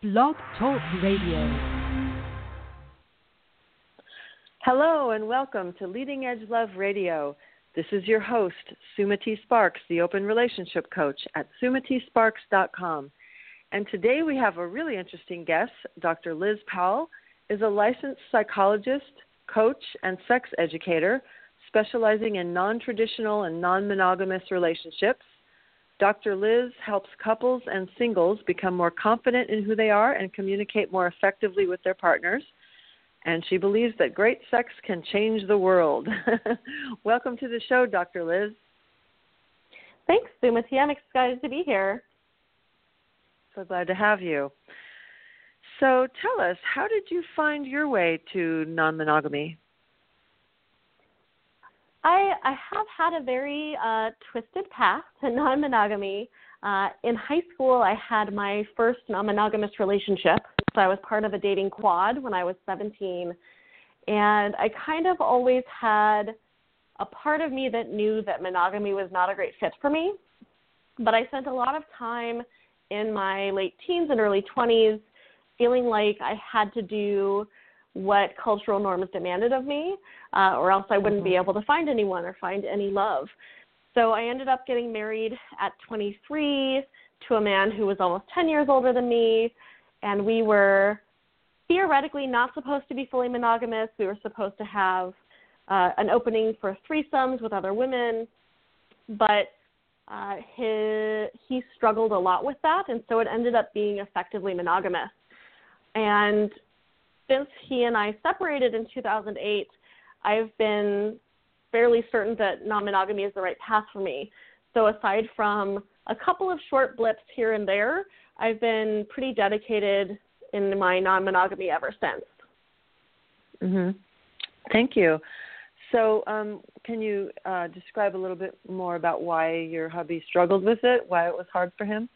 Blog Talk Radio. Hello and welcome to Leading Edge Love Radio. This is your host, Sumati Sparks, the Open Relationship Coach at sumatisparks.com. And today we have a really interesting guest. Dr. Liz Powell is a licensed psychologist, coach, and sex educator specializing in non traditional and non monogamous relationships. Dr. Liz helps couples and singles become more confident in who they are and communicate more effectively with their partners and she believes that great sex can change the world. Welcome to the show, Dr. Liz. Thanks, Sumati. I'm excited to be here. So glad to have you. So tell us, how did you find your way to non monogamy? I, I have had a very uh, twisted path to non monogamy. Uh, in high school, I had my first non monogamous relationship. So I was part of a dating quad when I was 17. And I kind of always had a part of me that knew that monogamy was not a great fit for me. But I spent a lot of time in my late teens and early 20s feeling like I had to do what cultural norms demanded of me, uh, or else I wouldn't mm-hmm. be able to find anyone or find any love. So I ended up getting married at 23 to a man who was almost 10 years older than me, and we were theoretically not supposed to be fully monogamous. We were supposed to have uh, an opening for threesomes with other women, but uh, he, he struggled a lot with that, and so it ended up being effectively monogamous. And since he and I separated in 2008, I've been fairly certain that non monogamy is the right path for me. So, aside from a couple of short blips here and there, I've been pretty dedicated in my non monogamy ever since. Mm-hmm. Thank you. So, um, can you uh, describe a little bit more about why your hubby struggled with it? Why it was hard for him?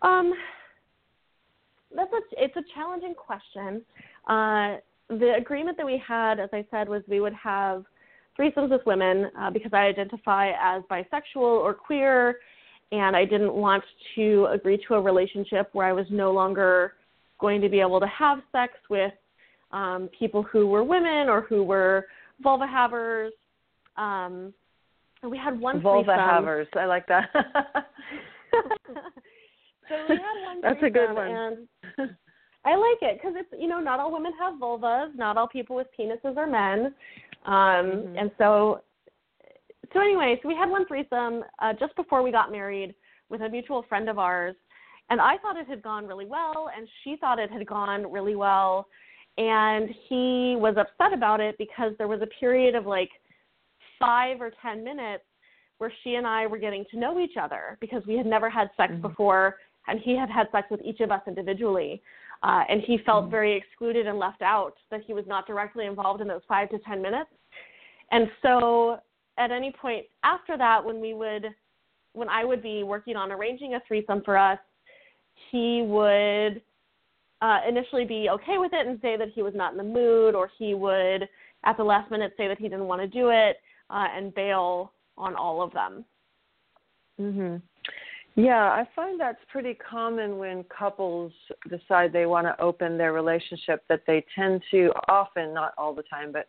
Um, that's a it's a challenging question. Uh, the agreement that we had, as I said, was we would have threesomes with women uh, because I identify as bisexual or queer, and I didn't want to agree to a relationship where I was no longer going to be able to have sex with um, people who were women or who were vulva havers. Um, we had one vulva havers. I like that. so we had one. That's a good one. And I like it because it's you know not all women have vulvas, not all people with penises are men, um, mm-hmm. and so so anyway, so we had one threesome uh, just before we got married with a mutual friend of ours, and I thought it had gone really well, and she thought it had gone really well, and he was upset about it because there was a period of like five or ten minutes where she and I were getting to know each other because we had never had sex mm-hmm. before, and he had had sex with each of us individually. Uh, and he felt mm-hmm. very excluded and left out that he was not directly involved in those five to ten minutes. And so at any point after that, when we would, when I would be working on arranging a threesome for us, he would uh, initially be okay with it and say that he was not in the mood, or he would at the last minute say that he didn't want to do it uh, and bail on all of them. Mm Mhm. Yeah, I find that's pretty common when couples decide they want to open their relationship that they tend to often, not all the time, but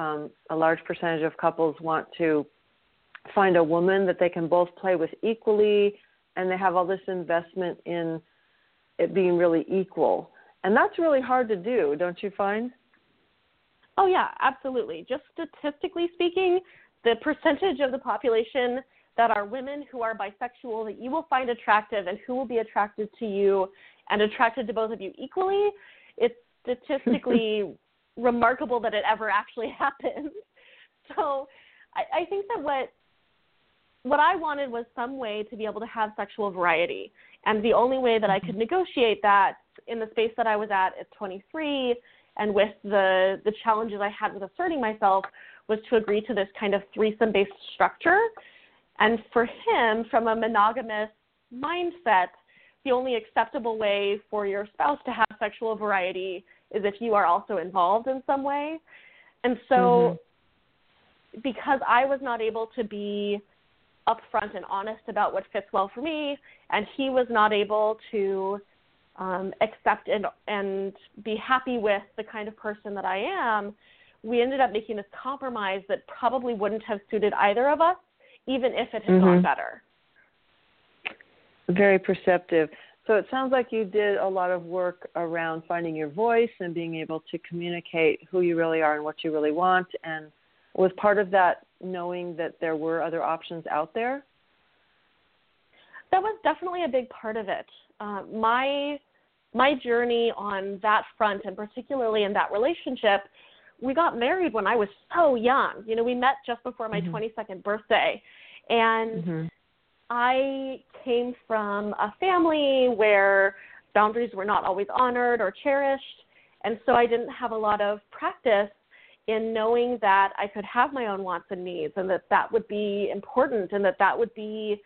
um, a large percentage of couples want to find a woman that they can both play with equally, and they have all this investment in it being really equal. And that's really hard to do, don't you find? Oh, yeah, absolutely. Just statistically speaking, the percentage of the population that are women who are bisexual that you will find attractive and who will be attracted to you and attracted to both of you equally, it's statistically remarkable that it ever actually happens. So I, I think that what what I wanted was some way to be able to have sexual variety. And the only way that I could mm-hmm. negotiate that in the space that I was at at 23 and with the the challenges I had with asserting myself was to agree to this kind of threesome based structure. And for him, from a monogamous mindset, the only acceptable way for your spouse to have sexual variety is if you are also involved in some way. And so, mm-hmm. because I was not able to be upfront and honest about what fits well for me, and he was not able to um, accept and and be happy with the kind of person that I am, we ended up making this compromise that probably wouldn't have suited either of us, even if it had mm-hmm. gone better. Very perceptive. So it sounds like you did a lot of work around finding your voice and being able to communicate who you really are and what you really want. And was part of that knowing that there were other options out there? That was definitely a big part of it. Uh, my my journey on that front, and particularly in that relationship, we got married when I was so young. You know, we met just before my mm-hmm. 22nd birthday, and mm-hmm. I came from a family where boundaries were not always honored or cherished, and so I didn't have a lot of practice in knowing that I could have my own wants and needs, and that that would be important, and that that would be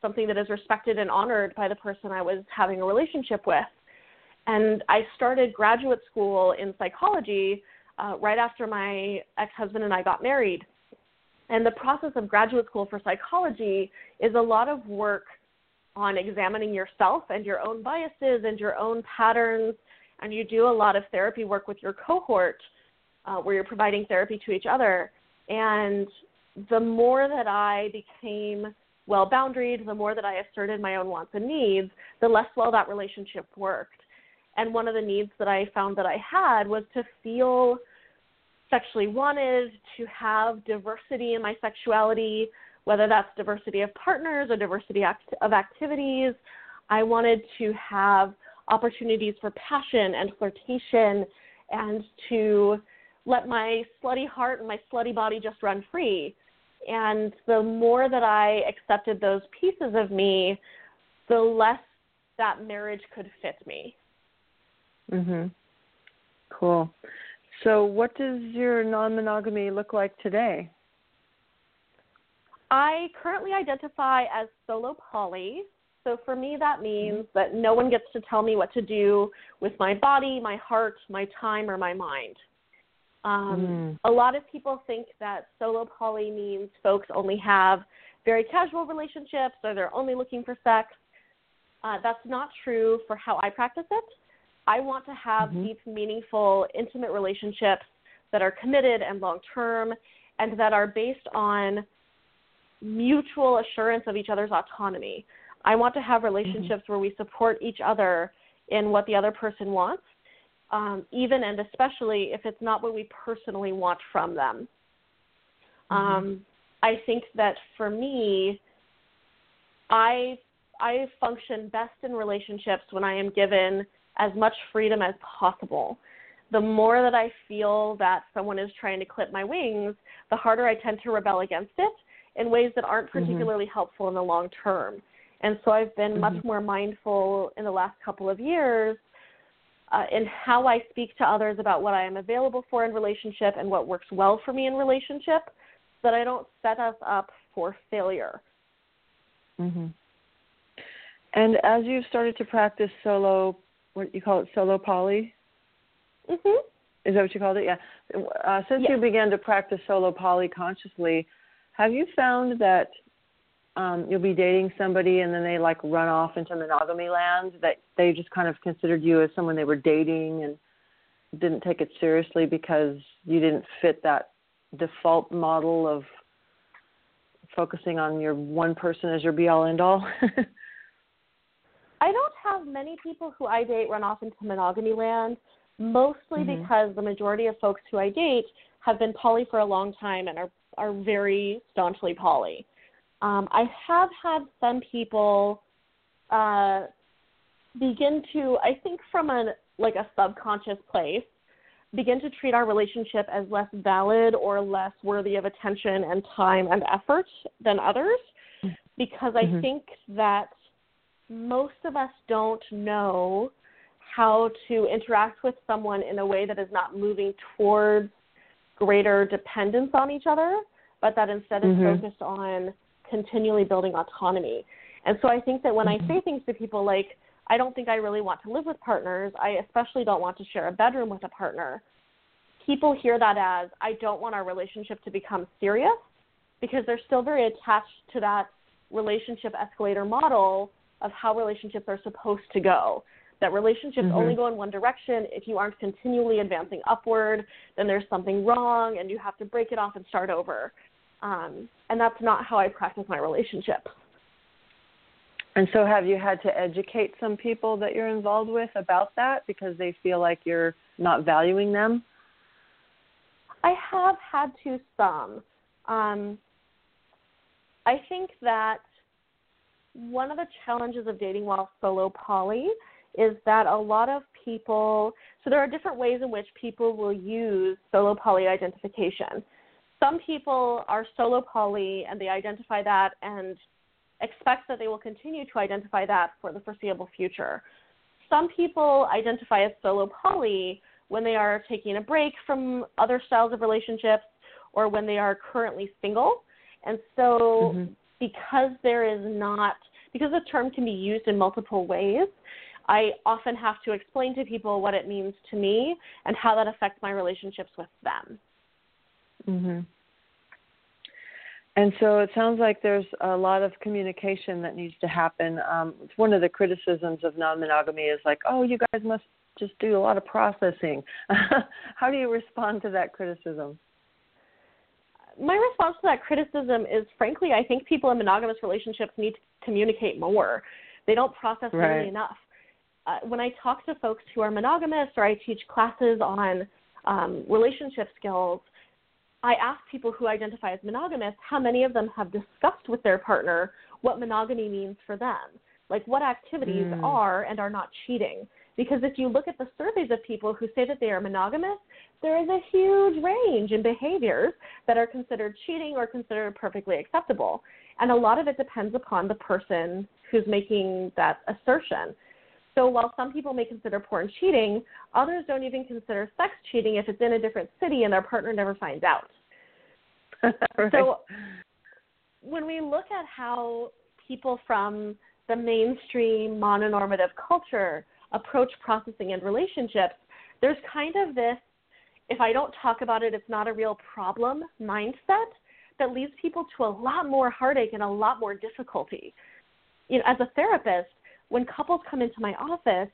something that is respected and honored by the person I was having a relationship with. And I started graduate school in psychology uh, right after my ex husband and I got married. And the process of graduate school for psychology is a lot of work on examining yourself and your own biases and your own patterns. And you do a lot of therapy work with your cohort uh, where you're providing therapy to each other. And the more that I became well boundaried, the more that I asserted my own wants and needs, the less well that relationship worked. And one of the needs that I found that I had was to feel sexually wanted, to have diversity in my sexuality, whether that's diversity of partners or diversity of activities. I wanted to have opportunities for passion and flirtation and to let my slutty heart and my slutty body just run free. And the more that I accepted those pieces of me, the less that marriage could fit me. Mhm. Cool. So, what does your non-monogamy look like today? I currently identify as solo poly. So for me, that means that no one gets to tell me what to do with my body, my heart, my time, or my mind. Um, mm. A lot of people think that solo poly means folks only have very casual relationships or they're only looking for sex. Uh, that's not true for how I practice it. I want to have mm-hmm. deep, meaningful, intimate relationships that are committed and long term and that are based on mutual assurance of each other's autonomy. I want to have mm-hmm. relationships mm-hmm. where we support each other in what the other person wants um, even and especially if it's not what we personally want from them. Mm-hmm. Um, I think that for me, I I function best in relationships when I am given as much freedom as possible. The more that I feel that someone is trying to clip my wings, the harder I tend to rebel against it in ways that aren't mm-hmm. particularly mm-hmm. helpful in the long term. And so I've been mm-hmm. much more mindful in the last couple of years uh, in how I speak to others about what I am available for in relationship and what works well for me in relationship, so that I don't set us up for failure. hmm And as you've started to practice solo, what you call it, solo poly? Mhm. Is that what you called it? Yeah. Uh, since you began to practice solo poly consciously, have you found that um, you'll be dating somebody and then they like run off into monogamy land that they just kind of considered you as someone they were dating and didn't take it seriously because you didn't fit that default model of focusing on your one person as your be all end all? I don't have many people who I date run off into monogamy land, mostly mm-hmm. because the majority of folks who I date have been poly for a long time and are are very staunchly poly. Um, I have had some people uh, begin to, I think, from a like a subconscious place, begin to treat our relationship as less valid or less worthy of attention and time and effort than others. because I Mhm. think that most of us don't know how to interact with someone in a way that is not moving towards greater dependence on each other, but that instead is Mhm. focused on continually building autonomy. And so I think that when I say things to people like, I don't think I really want to live with partners, I especially don't want to share a bedroom with a partner, people hear that as, I don't want our relationship to become serious because they're still very attached to that relationship escalator model of how relationships are supposed to go. That relationships Mhm. only go in one direction. If you aren't continually advancing upward, then there's something wrong and you have to break it off and start over. Um, and that's not how I practice my relationships. And so, have you had to educate some people that you're involved with about that because they feel like you're not valuing them? I have had to some. Um, I think that one of the challenges of dating while solo poly is that a lot of people, so there are different ways in which people will use solo poly identification. Some people are solo poly and they identify that and expect that they will continue to identify that for the foreseeable future. Some people identify as solo poly when they are taking a break from other styles of relationships or when they are currently single. And so, Mhm. Because there is not, because the term can be used in multiple ways, I often have to explain to people what it means to me and how that affects my relationships with them. Mhm. And so it sounds like there's a lot of communication that needs to happen. Um, it's one of the criticisms of non-monogamy is like, oh, you guys must just do a lot of processing. How do you respond to that criticism? My response to that criticism is frankly, I think people in monogamous relationships need to communicate more. They don't process Right. enough. Uh, when I talk to folks who are monogamous or I teach classes on um, relationship skills, I ask people who identify as monogamous how many of them have discussed with their partner what monogamy means for them, like what activities Mm. are and are not cheating. Because if you look at the surveys of people who say that they are monogamous, there is a huge range in behaviors that are considered cheating or considered perfectly acceptable. And a lot of it depends upon the person who's making that assertion. So while some people may consider porn cheating, others don't even consider sex cheating if it's in a different city and their partner never finds out. right. So when we look at how people from the mainstream mononormative culture approach processing and relationships, there's kind of this if I don't talk about it, it's not a real problem mindset that leads people to a lot more heartache and a lot more difficulty. You know, as a therapist, when couples come into my office,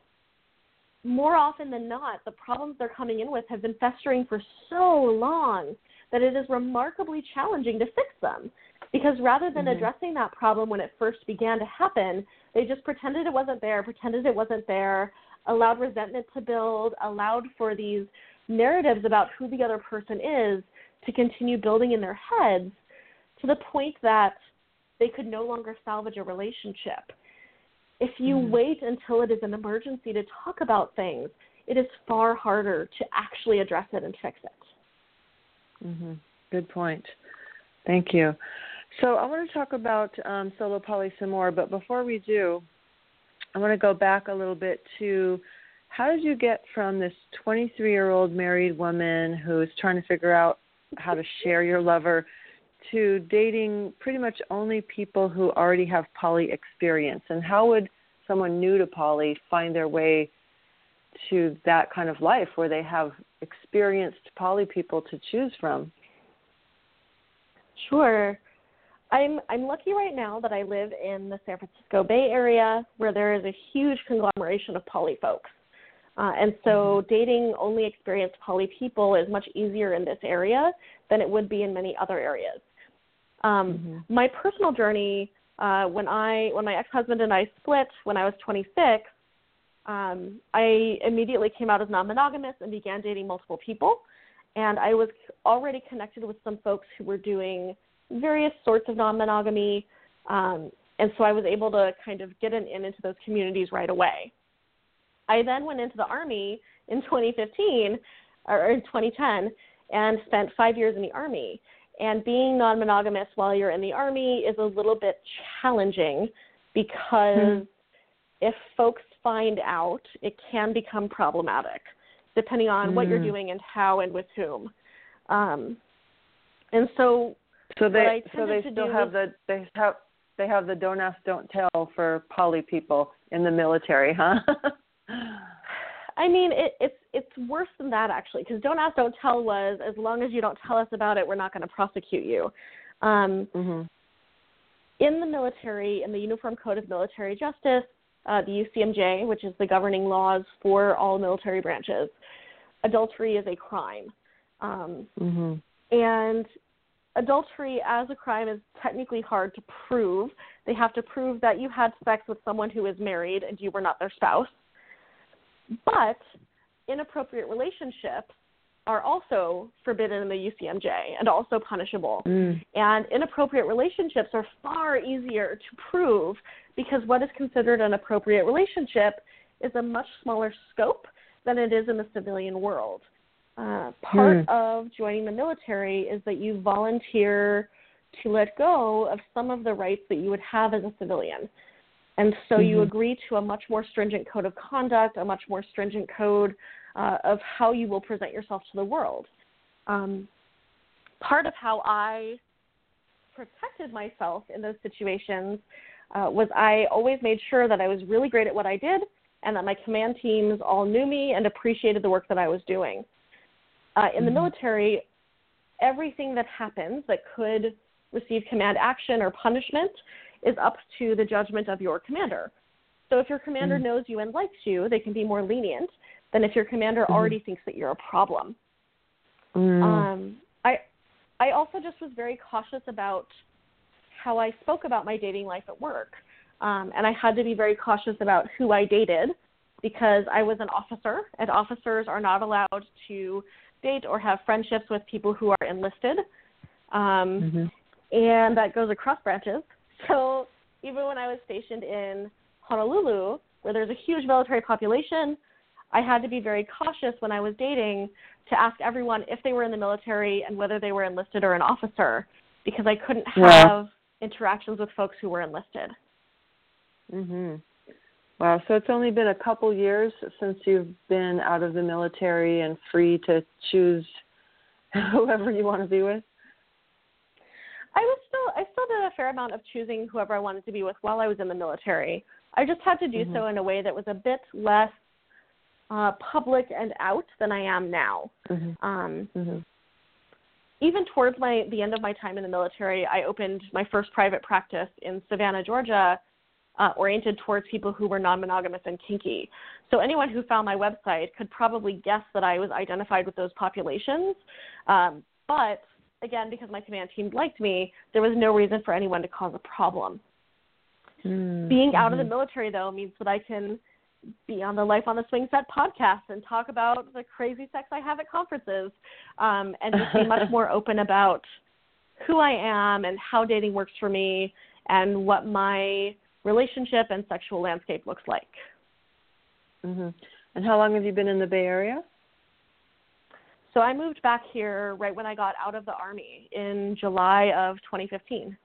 more often than not, the problems they're coming in with have been festering for so long that it is remarkably challenging to fix them. Because rather than Mhm. addressing that problem when it first began to happen, they just pretended it wasn't there, pretended it wasn't there, allowed resentment to build, allowed for these narratives about who the other person is to continue building in their heads to the point that they could no longer salvage a relationship. If you Mhm. wait until it is an emergency to talk about things, it is far harder to actually address it and fix it. hmm Good point. Thank you. So I want to talk about um, solo poly some more, but before we do, I want to go back a little bit to how did you get from this 23 year old married woman who's trying to figure out how to share your lover to dating pretty much only people who already have poly experience? And how would someone new to poly find their way to that kind of life where they have experienced poly people to choose from? Sure. I'm I'm lucky right now that I live in the San Francisco Bay Area where there is a huge conglomeration of poly folks. Uh, and so dating only experienced poly people is much easier in this area than it would be in many other areas. Um, My personal journey uh, when I when my ex husband and I split when I was 26, um, I immediately came out as non monogamous and began dating multiple people. And I was already connected with some folks who were doing various sorts of non monogamy. Um, and so I was able to kind of get in, in into those communities right away. I then went into the Army in 2015 or in 2010 and spent five years in the Army. And being non monogamous while you're in the Army is a little bit challenging because if folks find out, it can become problematic depending on what you're doing and how and with whom. Um, and so, So they so they still have the they have they have the don't ask don't tell for poly people in the military, huh? I mean, it, it's it's worse than that actually, because don't ask, don't tell was as long as you don't tell us about it, we're not going to prosecute you. Um, mhm. in the military, in the Uniform Code of Military Justice, uh, the UCMJ, which is the governing laws for all military branches, adultery is a crime. Um, Mhm. and adultery as a crime is technically hard to prove. They have to prove that you had sex with someone who is married and you were not their spouse. But inappropriate relationships are also forbidden in the UCMJ and also punishable. Mm. And inappropriate relationships are far easier to prove because what is considered an appropriate relationship is a much smaller scope than it is in the civilian world. Uh, part Hmm. of joining the military is that you volunteer to let go of some of the rights that you would have as a civilian. And so you Mhm. agree to a much more stringent code of conduct, a much more stringent code uh, of how you will present yourself to the world. Um, part of how I protected myself in those situations uh, was I always made sure that I was really great at what I did and that my command teams all knew me and appreciated the work that I was doing. Uh, in the military, everything that happens that could receive command action or punishment is up to the judgment of your commander. So if your commander knows you and likes you, they can be more lenient than if your commander already thinks that you're a problem. Mm. Um, I I also just was very cautious about how I spoke about my dating life at work, um, and I had to be very cautious about who I dated because I was an officer, and officers are not allowed to date or have friendships with people who are enlisted, um, Mhm. and that goes across branches. So even when I was stationed in Honolulu, where there's a huge military population, I had to be very cautious when I was dating to ask everyone if they were in the military and whether they were enlisted or an officer because I couldn't Yeah. have interactions with folks who were enlisted. Mhm. Wow, so it's only been a couple years since you've been out of the military and free to choose whoever you want to be with. I was still I still did a fair amount of choosing whoever I wanted to be with while I was in the military. I just had to do so in a way that was a bit less uh, public and out than I am now. Mhm. Um, Mhm. even towards my the end of my time in the military, I opened my first private practice in Savannah, Georgia, uh, oriented towards people who were non-monogamous and kinky. So anyone who found my website could probably guess that I was identified with those populations. Um, but again, because my command team liked me, there was no reason for anyone to cause a problem. Mm. Being out of the military, though, means that I can be on the Life on the Swing Set podcast and talk about the crazy sex I have at conferences um, and just be much more open about who I am and how dating works for me and what my relationship and sexual landscape looks like. Mhm. And how long have you been in the Bay Area? So I moved back here right when I got out of the Army in July of 2015.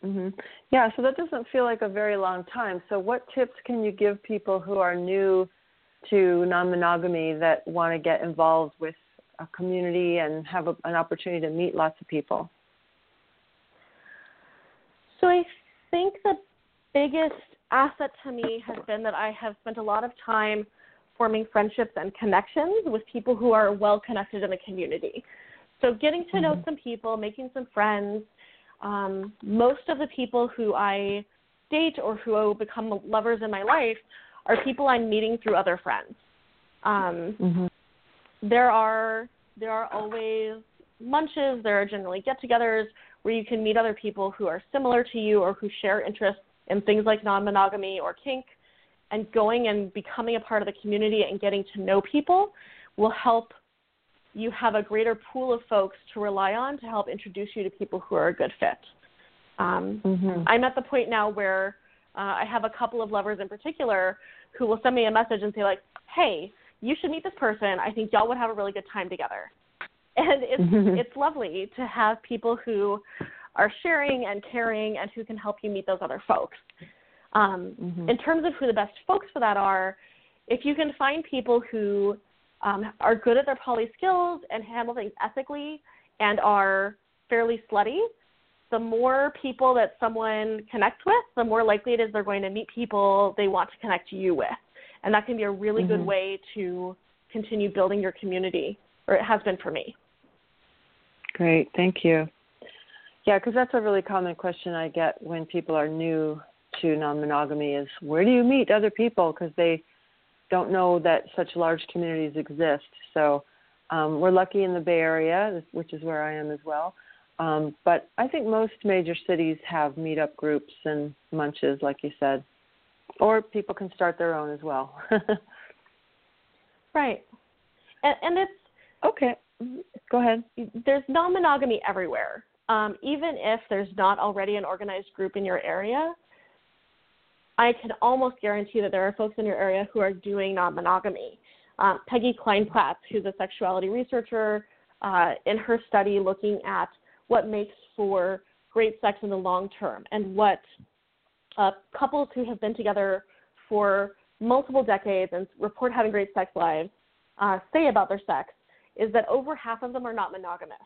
hmm Yeah, so that doesn't feel like a very long time. So, what tips can you give people who are new to non monogamy that want to get involved with a community and have a, an opportunity to meet lots of people? So I think the biggest asset to me has been that I have spent a lot of time forming friendships and connections with people who are well connected in the community. So getting to know some people, making some friends. Um, most of the people who I date or who become lovers in my life are people I'm meeting through other friends. Um, Mm-hmm. there are there are always munches there are generally get-togethers where you can meet other people who are similar to you or who share interests in things like non-monogamy or kink and going and becoming a part of the community and getting to know people will help you have a greater pool of folks to rely on to help introduce you to people who are a good fit um, Mm-hmm. I'm at the point now where uh, I have a couple of lovers in particular who will send me a message and say like, "Hey, you should meet this person. I think y'all would have a really good time together." and it's it's lovely to have people who are sharing and caring and who can help you meet those other folks. Um, Mhm. In terms of who the best folks for that are, if you can find people who um, are good at their poly skills and handle things ethically and are fairly slutty, the more people that someone connects with, the more likely it is they're going to meet people they want to connect you with. And that can be a really good Mhm. way to continue building your community, or it has been for me. Great, thank you. Yeah, because that's a really common question I get when people are new to non-monogamy is where do you meet other people because they don't know that such large communities exist. So um, we're lucky in the Bay Area, which is where I am as well. Um, but I think most major cities have meetup groups and munches, like you said, or people can start their own as well. Right. And, and it's okay, Mhm. go ahead. there's non-monogamy everywhere. Um, even if there's not already an organized group in your area, I can almost guarantee that there are folks in your area who are doing non-monogamy. Um, Peggy Kleinplatz, who's a sexuality researcher, uh, in her study looking at what makes for great sex in the long term and what uh, couples who have been together for multiple decades and report having great sex lives uh, say about their sex is that over half of them are not monogamous.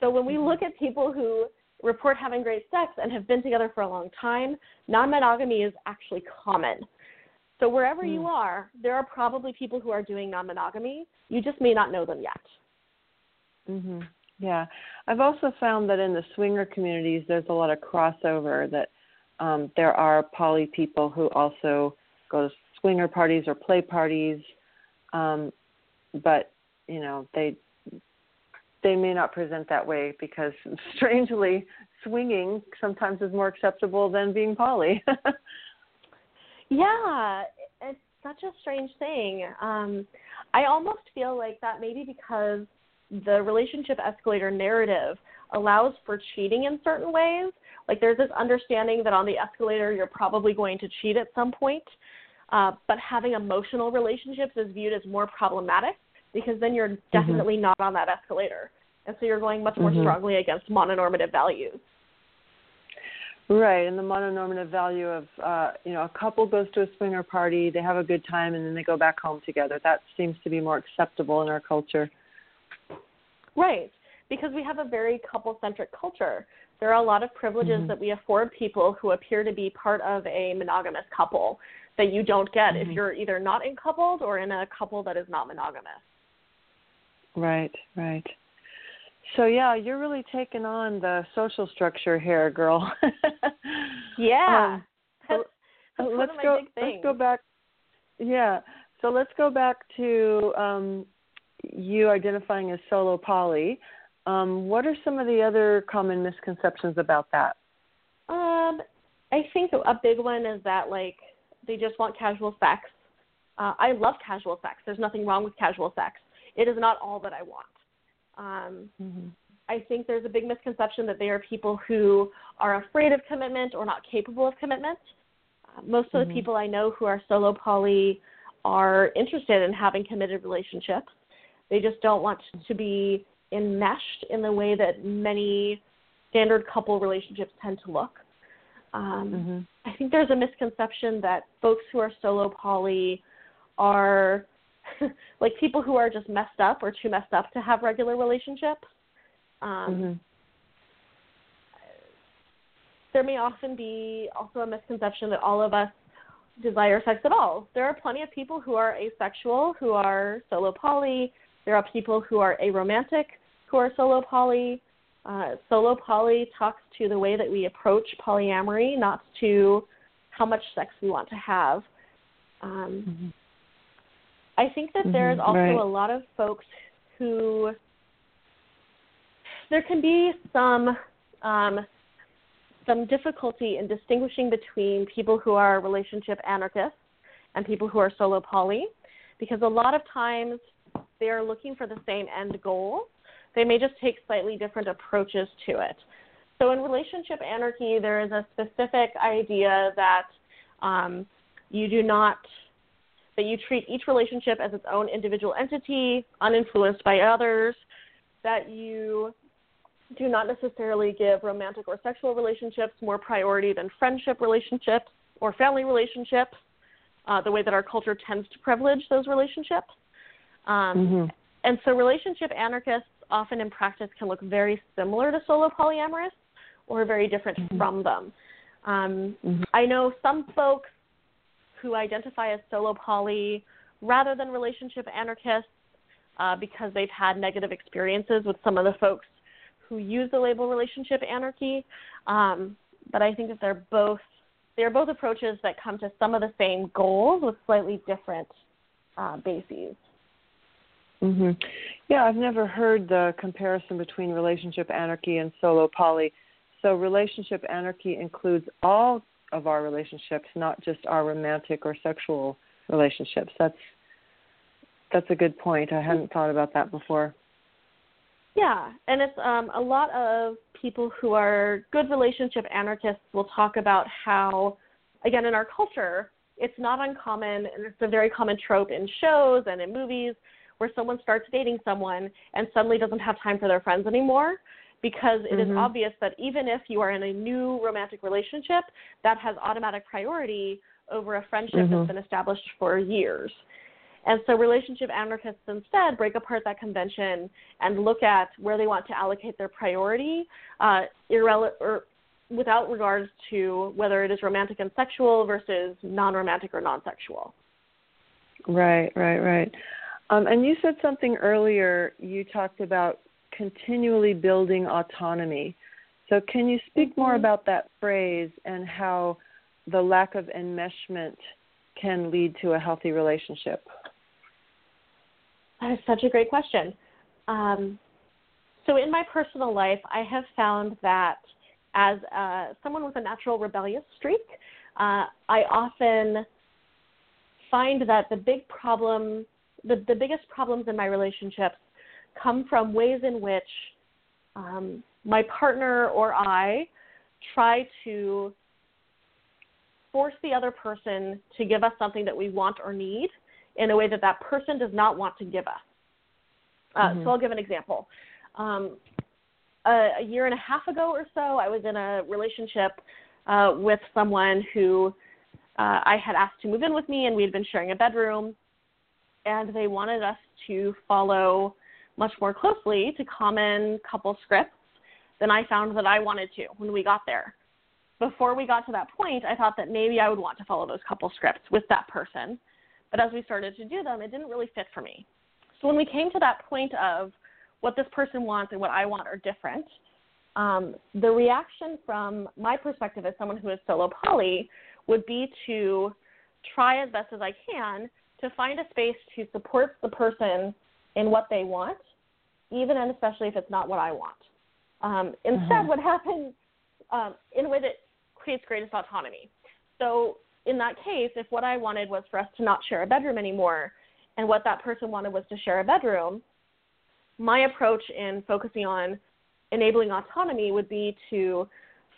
So when we look at people who report having great sex and have been together for a long time, non monogamy is actually common. So wherever you are, there are probably people who are doing non monogamy. You just may not know them yet. hmm Yeah, I've also found that in the swinger communities, there's a lot of crossover. That um, there are poly people who also go to swinger parties or play parties, um, but you know they they may not present that way because strangely, swinging sometimes is more acceptable than being poly. Yeah, it's such a strange thing. Um, I almost feel like that maybe because the relationship escalator narrative allows for cheating in certain ways. Like there's this understanding that on the escalator you're probably going to cheat at some point, uh, but having emotional relationships is viewed as more problematic because then you're definitely not on that escalator, and so you're going much more Mhm. strongly against mononormative values. Right, and the mononormative value of uh, you know a couple goes to a swinger party, they have a good time, and then they go back home together. That seems to be more acceptable in our culture. Right, because we have a very couple centric culture. There are a lot of privileges Mhm. that we afford people who appear to be part of a monogamous couple that you don't get if Mhm. you're either not in coupled or in a couple that is not monogamous. Right, right. So yeah, you're really taking on the social structure here, girl. Yeah. Um, so that's let's go. Let's go back. Yeah. So let's go back to um, you identifying as solo poly. Um, what are some of the other common misconceptions about that? Um, I think a big one is that like they just want casual sex. Uh, I love casual sex. There's nothing wrong with casual sex. It is not all that I want. Um, Mm-hmm. I think there's a big misconception that they are people who are afraid of commitment or not capable of commitment. Uh, most of Mhm. the people I know who are solo poly are interested in having committed relationships. They just don't want to be enmeshed in the way that many standard couple relationships tend to look. Um, Mm-hmm. I think there's a misconception that folks who are solo poly are like people who are just messed up or too messed up to have regular relationships. Um, mm-hmm. There may often be also a misconception that all of us desire sex at all. There are plenty of people who are asexual, who are solo poly. There are people who are aromantic, who are solo poly. Uh, solo poly talks to the way that we approach polyamory, not to how much sex we want to have. Um, Mm-hmm. I think that there's Mhm, also right. a lot of folks who there can be some um, some difficulty in distinguishing between people who are relationship anarchists and people who are solo poly, because a lot of times they are looking for the same end goal. They may just take slightly different approaches to it. So in relationship anarchy, there is a specific idea that um, you do not that you treat each relationship as its own individual entity, uninfluenced by others. that you do not necessarily give romantic or sexual relationships more priority than friendship relationships or family relationships, uh, the way that our culture tends to privilege those relationships. Um, Mm-hmm. And so, relationship anarchists often in practice can look very similar to solo polyamorous or very different from them. Um, I know some folks who identify as solo poly rather than relationship anarchists uh, because they've had negative experiences with some of the folks who use the label relationship anarchy. Um, but I think that they're both they're both approaches that come to some of the same goals with slightly different uh, bases. hmm Yeah, I've never heard the comparison between relationship anarchy and solo poly. So, relationship anarchy includes all of our relationships, not just our romantic or sexual relationships. That's that's a good point. I hadn't thought about that before. Yeah, and it's um, a lot of people who are good relationship anarchists will talk about how, again, in our culture, it's not uncommon, and it's a very common trope in shows and in movies where someone starts dating someone and suddenly doesn't have time for their friends anymore because it is Mhm. obvious that even if you are in a new romantic relationship, that has automatic priority over a friendship Mhm. that's been established for years. And so relationship anarchists instead break apart that convention and look at where they want to allocate their priority, uh, irrele- or without regards to whether it is romantic and sexual versus non-romantic or non-sexual. Right, right, right. Um, and you said something earlier. You talked about continually building autonomy. So, can you speak more about that phrase and how the lack of enmeshment can lead to a healthy relationship? That is such a great question. Um, so, in my personal life, I have found that as uh, someone with a natural rebellious streak, uh, I often find that the big problem, the, the biggest problems in my relationships come from ways in which um, my partner or I try to force the other person to give us something that we want or need in a way that that person does not want to give us. Uh, Mhm. So I'll give an example. Um, a, a year and a half ago or so, I was in a relationship uh, with someone who uh, I had asked to move in with me, and we had been sharing a bedroom, and they wanted us to follow much more closely to common couple scripts than I found that I wanted to when we got there. Before we got to that point, I thought that maybe I would want to follow those couple scripts with that person. But as we started to do them, it didn't really fit for me. So when we came to that point of what this person wants and what I want are different, um, the reaction from my perspective as someone who is solo poly would be to try as best as I can to find a space to support the person in what they want, even and especially if it's not what I want. Um, instead, what happens um, in a way that creates greatest autonomy. So in that case, if what I wanted was for us to not share a bedroom anymore, and what that person wanted was to share a bedroom, my approach in focusing on enabling autonomy would be to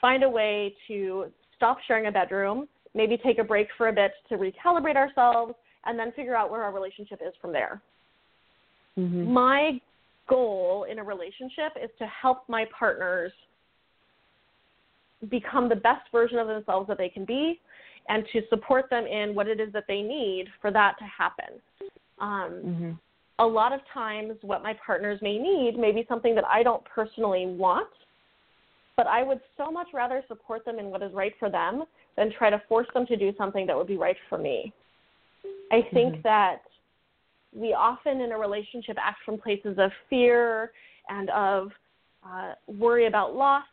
find a way to stop sharing a bedroom, maybe take a break for a bit to recalibrate ourselves, and then figure out where our relationship is from there. Mm-hmm. My goal in a relationship is to help my partners become the best version of themselves that they can be and to support them in what it is that they need for that to happen. Um, Mm-hmm. a lot of times, what my partners may need may be something that I don't personally want, but I would so much rather support them in what is right for them than try to force them to do something that would be right for me. I think Mhm. that we often in a relationship act from places of fear and of uh, worry about loss,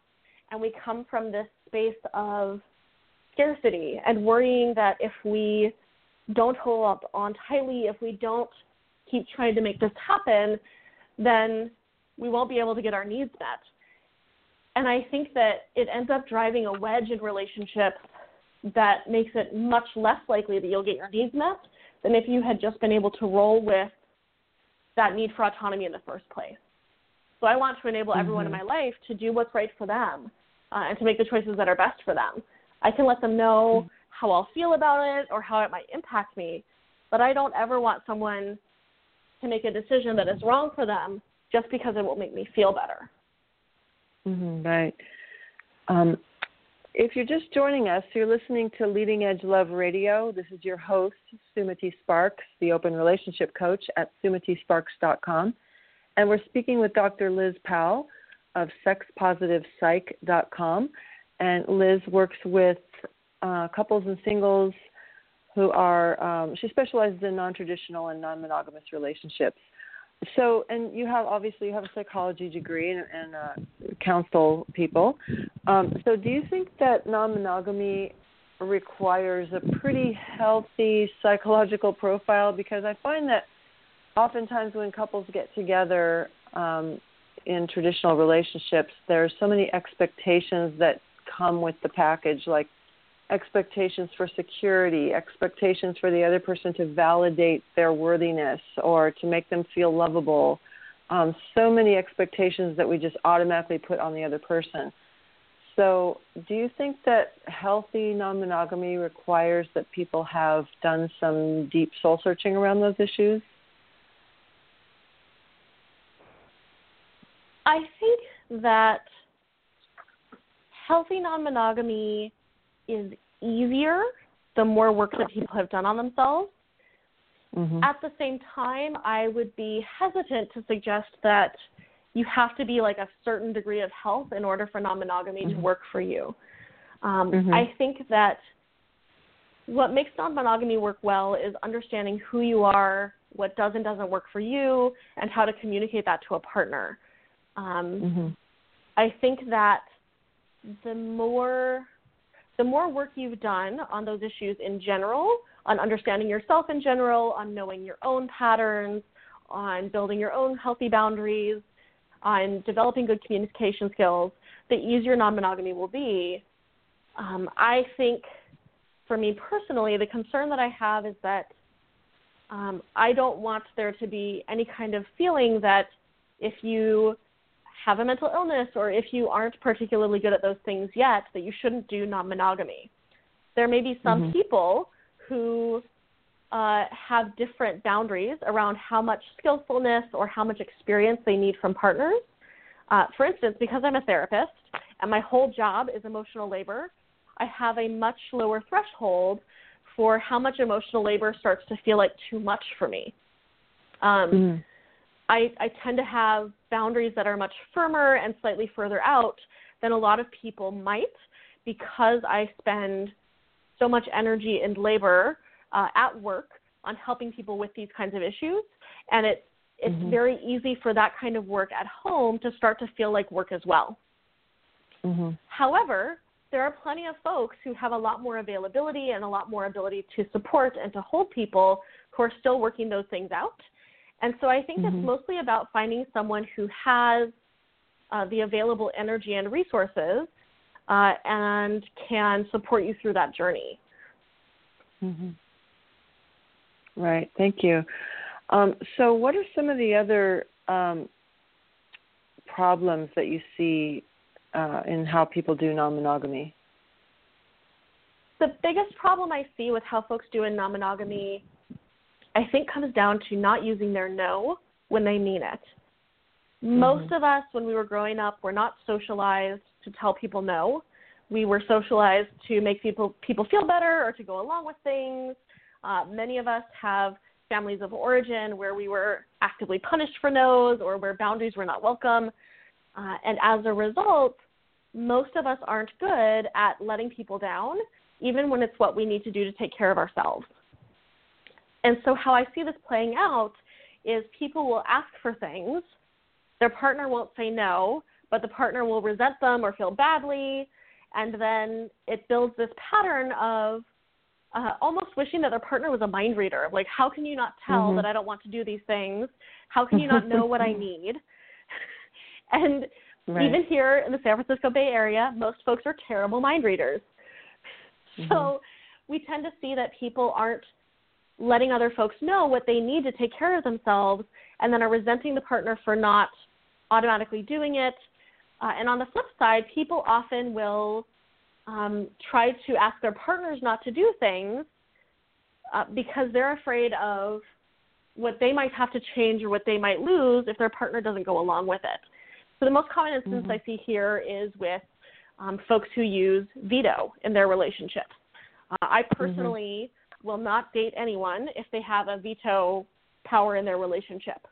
and we come from this space of scarcity and worrying that if we don't hold up on tightly, if we don't keep trying to make this happen, then we won't be able to get our needs met. And I think that it ends up driving a wedge in relationships that makes it much less likely that you'll get your needs met than if you had just been able to roll with that need for autonomy in the first place. So I want to enable everyone in my life to do what's right for them uh, and to make the choices that are best for them. I can let them know how I'll feel about it or how it might impact me, but I don't ever want someone to make a decision that is wrong for them just because it will make me feel better. Mm-hmm, right. Um, if you're just joining us, you're listening to Leading Edge Love Radio. This is your host, Sumati Sparks, the open relationship coach at sumatisparks.com. And we're speaking with Dr. Liz Powell of sexpositivepsych.com. And Liz works with uh, couples and singles who are, um, she specializes in non traditional and non monogamous relationships. So, and you have obviously you have a psychology degree and, and uh, counsel people. Um, so, do you think that non-monogamy requires a pretty healthy psychological profile? Because I find that oftentimes when couples get together um, in traditional relationships, there are so many expectations that come with the package, like expectations for security, expectations for the other person to validate their worthiness or to make them feel lovable. Um, so many expectations that we just automatically put on the other person. So, do you think that healthy non monogamy requires that people have done some deep soul searching around those issues? I think that healthy non monogamy is easier the more work that people have done on themselves. Mm-hmm. At the same time, I would be hesitant to suggest that you have to be like a certain degree of health in order for non monogamy mm-hmm. to work for you. Um, mm-hmm. I think that what makes non monogamy work well is understanding who you are, what does and doesn't work for you, and how to communicate that to a partner. Um, mm-hmm. I think that the more the more work you've done on those issues in general, on understanding yourself in general, on knowing your own patterns, on building your own healthy boundaries, on developing good communication skills, the easier non monogamy will be. Um, I think for me personally, the concern that I have is that um, I don't want there to be any kind of feeling that if you have a mental illness or if you aren't particularly good at those things yet, that you shouldn't do non monogamy. There may be some mm-hmm. people who uh, have different boundaries around how much skillfulness or how much experience they need from partners. Uh, for instance, because I'm a therapist and my whole job is emotional labor, I have a much lower threshold for how much emotional labor starts to feel like too much for me. Um, mm-hmm. I, I tend to have boundaries that are much firmer and slightly further out than a lot of people might because I spend so much energy and labor uh, at work on helping people with these kinds of issues. And it, it's mm-hmm. very easy for that kind of work at home to start to feel like work as well. Mm-hmm. However, there are plenty of folks who have a lot more availability and a lot more ability to support and to hold people who are still working those things out. And so I think mm-hmm. it's mostly about finding someone who has uh, the available energy and resources uh, and can support you through that journey. Mm-hmm. Right. Thank you. Um, so, what are some of the other um, problems that you see uh, in how people do non monogamy? The biggest problem I see with how folks do in non monogamy I think comes down to not using their no when they mean it. Mm-hmm. Most of us, when we were growing up, were not socialized to tell people no. We were socialized to make people people feel better or to go along with things. Uh, many of us have families of origin where we were actively punished for no's or where boundaries were not welcome. Uh, and as a result, most of us aren't good at letting people down, even when it's what we need to do to take care of ourselves. And so, how I see this playing out is people will ask for things, their partner won't say no, but the partner will resent them or feel badly, and then it builds this pattern of uh, almost wishing that their partner was a mind reader. Like, how can you not tell mm-hmm. that I don't want to do these things? How can you not know what I need? and right. even here in the San Francisco Bay Area, most folks are terrible mind readers. Mm-hmm. So we tend to see that people aren't letting other folks know what they need to take care of themselves and then are resenting the partner for not automatically doing it. Uh, and on the flip side, people often will um, try to ask their partners not to do things uh, because they're afraid of what they might have to change or what they might lose if their partner doesn't go along with it. So the most common instance Mm-hmm. I see here is with um, folks who use veto in their relationship. Uh, I Mm-hmm. Will not date anyone if they have a veto power in their relationship.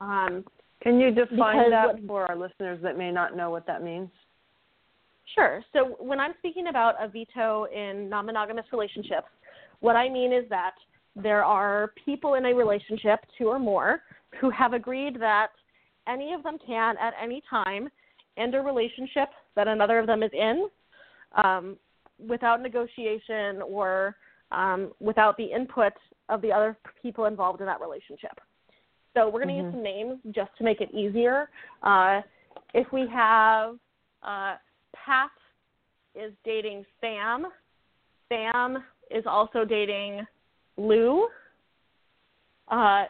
Um, Can you define that what- for our listeners that may not know what that means? Sure. So when I'm speaking about a veto in non monogamous relationships, what I mean is that there are people in a relationship, two or more, who have agreed that any of them can at any time end a relationship that another of them is in um, without negotiation or um, without the input of the other people involved in that relationship. So we're going to use some names just to make it easier. Uh, if we have uh, Pat is dating Sam. Sam is also dating Lou. Uh,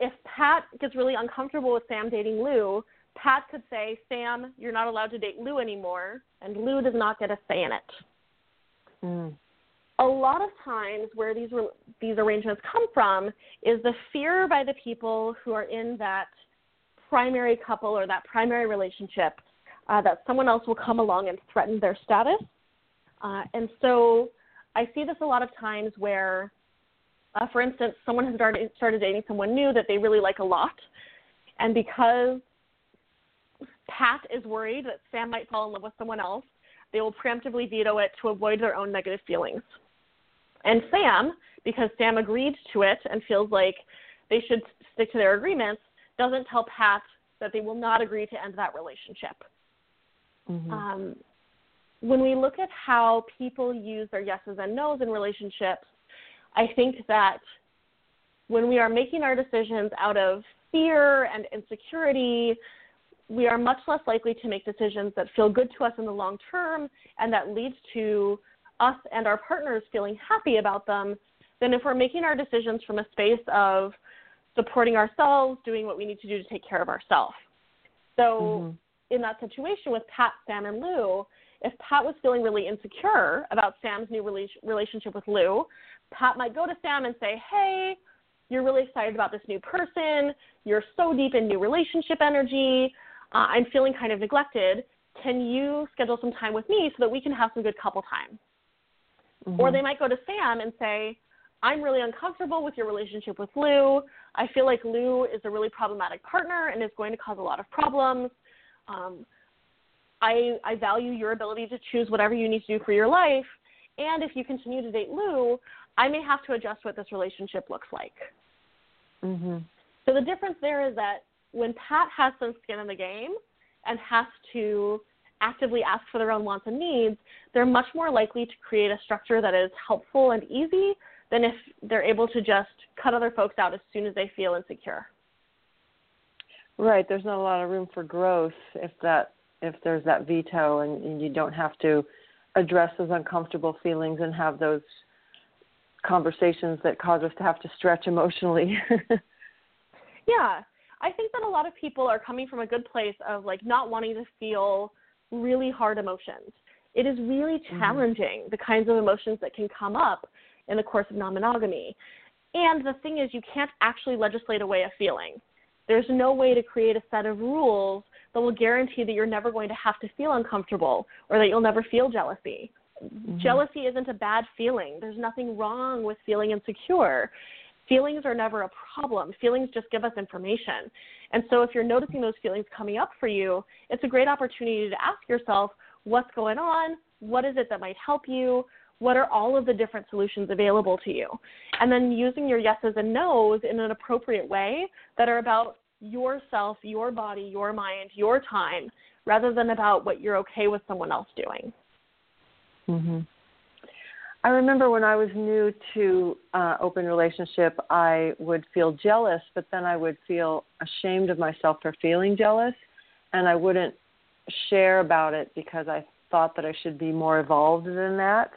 if Pat gets really uncomfortable with Sam dating Lou, Pat could say, Sam, you're not allowed to date Lou anymore, and Lou does not get a say in it. Mm. A lot of times, where these these arrangements come from is the fear by the people who are in that primary couple or that primary relationship uh, that someone else will come along and threaten their status. Uh, and so I see this a lot of times where, uh, for instance, someone has started, started dating someone new that they really like a lot. And because Pat is worried that Sam might fall in love with someone else, they will preemptively veto it to avoid their own negative feelings. And Sam, because Sam agreed to it and feels like they should stick to their agreements, doesn't tell Pat that they will not agree to end that relationship. Mm-hmm. Um, when we look at how people use their yeses and nos in relationships, I think that when we are making our decisions out of fear and insecurity, we are much less likely to make decisions that feel good to us in the long term and that leads to us and our partners feeling happy about them than if we're making our decisions from a space of supporting ourselves, doing what we need to do to take care of ourselves. So, Mhm. in that situation with Pat, Sam, and Lou, if Pat was feeling really insecure about Sam's new rela- relationship with Lou, Pat might go to Sam and say, Hey, you're really excited about this new person. You're so deep in new relationship energy. Uh, I'm feeling kind of neglected. Can you schedule some time with me so that we can have some good couple time? Or they might go to Sam and say, I'm really uncomfortable with your relationship with Lou. I feel like Lou is a really problematic partner and is going to cause a lot of problems. Um, I, I value your ability to choose whatever you need to do for your life. And if you continue to date Lou, I may have to adjust what this relationship looks like. Mm-hmm. So the difference there is that when Pat has some skin in the game and has to actively ask for their own wants and needs, they're much more likely to create a structure that is helpful and easy than if they're able to just cut other folks out as soon as they feel insecure. Right. There's not a lot of room for growth if that if there's that veto and, and you don't have to address those uncomfortable feelings and have those conversations that cause us to have to stretch emotionally. Yeah, I think that a lot of people are coming from a good place of like not wanting to feel really hard emotions. It is really mm-hmm. challenging the kinds of emotions that can come up in the course of non monogamy. And the thing is, you can't actually legislate away a feeling. There's no way to create a set of rules that will guarantee that you're never going to have to feel uncomfortable or that you'll never feel jealousy. Mm-hmm. Jealousy isn't a bad feeling. There's nothing wrong with feeling insecure. Feelings are never a problem. Feelings just give us information. And so if you're noticing those feelings coming up for you, it's a great opportunity to ask yourself what's going on? What is it that might help you? What are all of the different solutions available to you? And then using your yeses and nos in an appropriate way that are about yourself, your body, your mind, your time, rather than about what you're okay with someone else doing. hmm I remember when I was new to uh, open relationship, I would feel jealous, but then I would feel ashamed of myself for feeling jealous, and I wouldn't share about it because I thought that I should be more evolved than that.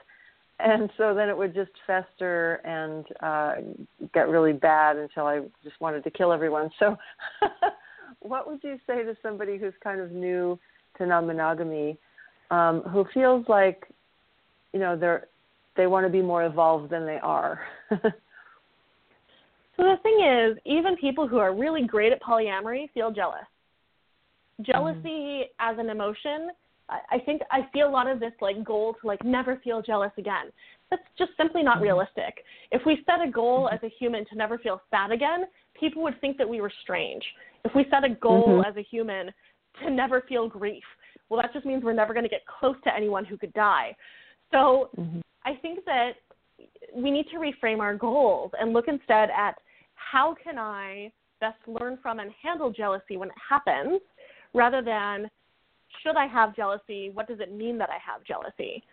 And so then it would just fester and uh, get really bad until I just wanted to kill everyone. So, what would you say to somebody who's kind of new to non-monogamy, um, who feels like, you know, they're they want to be more evolved than they are. So the thing is, even people who are really great at polyamory feel jealous. Jealousy mm-hmm. as an emotion, I, I think I see a lot of this like goal to like never feel jealous again. That's just simply not mm-hmm. realistic. If we set a goal mm-hmm. as a human to never feel sad again, people would think that we were strange. If we set a goal mm-hmm. as a human to never feel grief, well, that just means we're never going to get close to anyone who could die. So mm-hmm. I think that we need to reframe our goals and look instead at how can I best learn from and handle jealousy when it happens rather than should I have jealousy? What does it mean that I have jealousy?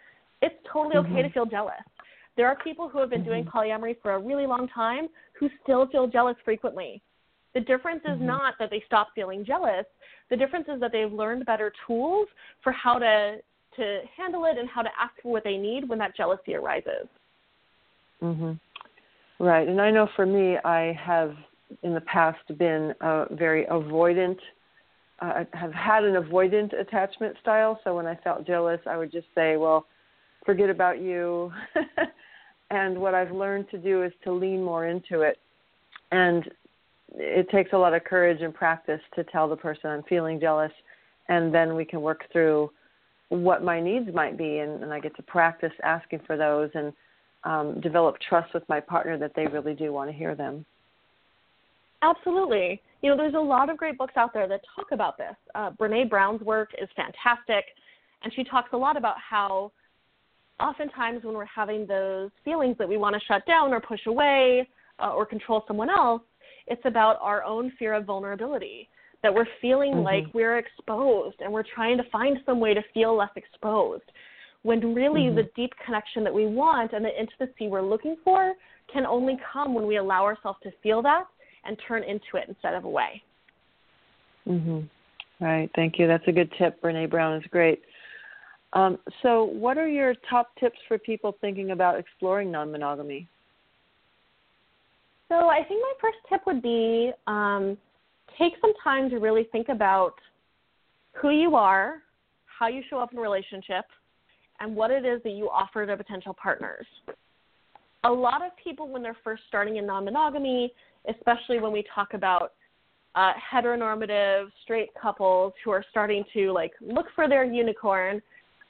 It's totally okay mm-hmm. to feel jealous. There are people who have been mm-hmm. doing polyamory for a really long time who still feel jealous frequently. The difference is mm-hmm. not that they stop feeling jealous. The difference is that they've learned better tools for how to to handle it and how to ask for what they need when that jealousy arises. Mhm. Right. And I know for me I have in the past been uh, very avoidant uh, have had an avoidant attachment style. So when I felt jealous, I would just say, "Well, forget about you." and what I've learned to do is to lean more into it. And it takes a lot of courage and practice to tell the person I'm feeling jealous, and then we can work through what my needs might be, and, and I get to practice asking for those and um, develop trust with my partner that they really do want to hear them. Absolutely. You know, there's a lot of great books out there that talk about this. Uh, Brene Brown's work is fantastic, and she talks a lot about how oftentimes when we're having those feelings that we want to shut down or push away uh, or control someone else, it's about our own fear of vulnerability that we're feeling mm-hmm. like we're exposed and we're trying to find some way to feel less exposed when really mm-hmm. the deep connection that we want and the intimacy we're looking for can only come when we allow ourselves to feel that and turn into it instead of away. Mhm. Right. Thank you. That's a good tip. Brene Brown is great. Um, so, what are your top tips for people thinking about exploring non-monogamy? So I think my first tip would be um, take some time to really think about who you are, how you show up in relationships, and what it is that you offer to potential partners. A lot of people, when they're first starting in non monogamy, especially when we talk about uh, heteronormative straight couples who are starting to like look for their unicorn,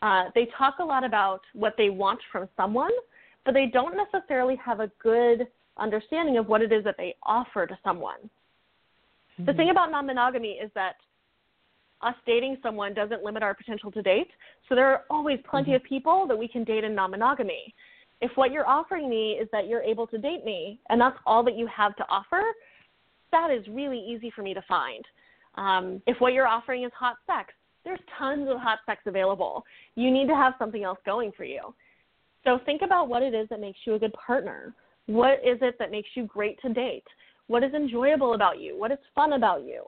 uh, they talk a lot about what they want from someone, but they don't necessarily have a good understanding of what it is that they offer to someone. Mm-hmm. The thing about non monogamy is that us dating someone doesn't limit our potential to date. So there are always plenty mm-hmm. of people that we can date in non monogamy. If what you're offering me is that you're able to date me and that's all that you have to offer, that is really easy for me to find. Um, if what you're offering is hot sex, there's tons of hot sex available. You need to have something else going for you. So think about what it is that makes you a good partner. What is it that makes you great to date? What is enjoyable about you? What is fun about you?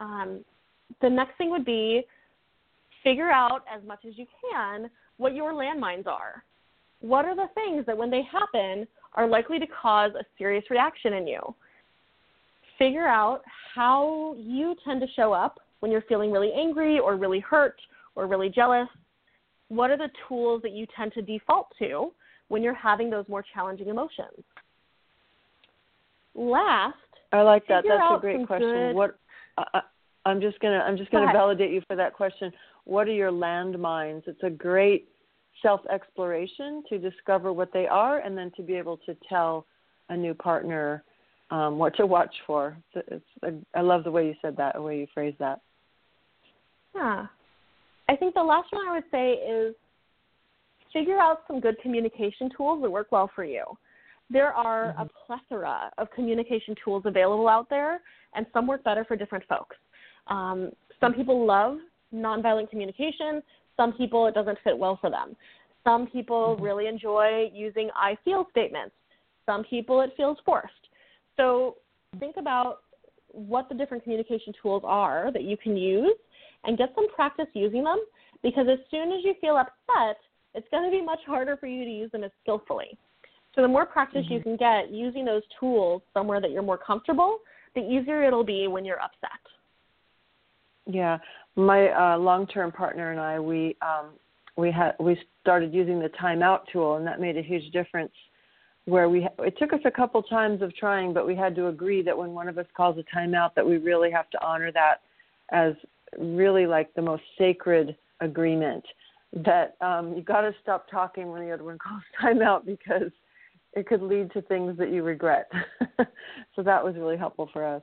Um, the next thing would be figure out as much as you can what your landmines are. What are the things that, when they happen, are likely to cause a serious reaction in you? Figure out how you tend to show up when you're feeling really angry or really hurt or really jealous. What are the tools that you tend to default to when you're having those more challenging emotions? Last, I like that. That's a great question. Good... What I, I'm just gonna I'm just gonna Go validate you for that question. What are your landmines? It's a great self exploration to discover what they are, and then to be able to tell a new partner um, what to watch for. It's, it's, I love the way you said that, the way you phrased that. Yeah, I think the last one I would say is figure out some good communication tools that work well for you. There are mm-hmm. a plethora of communication tools available out there, and some work better for different folks. Um, some people love nonviolent communication. Some people it doesn't fit well for them. Some people mm-hmm. really enjoy using I feel statements. Some people it feels forced. So think about what the different communication tools are that you can use and get some practice using them because as soon as you feel upset, it's going to be much harder for you to use them as skillfully. So the more practice mm-hmm. you can get using those tools somewhere that you're more comfortable, the easier it'll be when you're upset. Yeah, my uh, long-term partner and I, we um, we had we started using the timeout tool, and that made a huge difference where we it took us a couple times of trying, but we had to agree that when one of us calls a timeout, that we really have to honor that as really like the most sacred agreement. That um, you got to stop talking when the other one calls timeout because it could lead to things that you regret. so that was really helpful for us.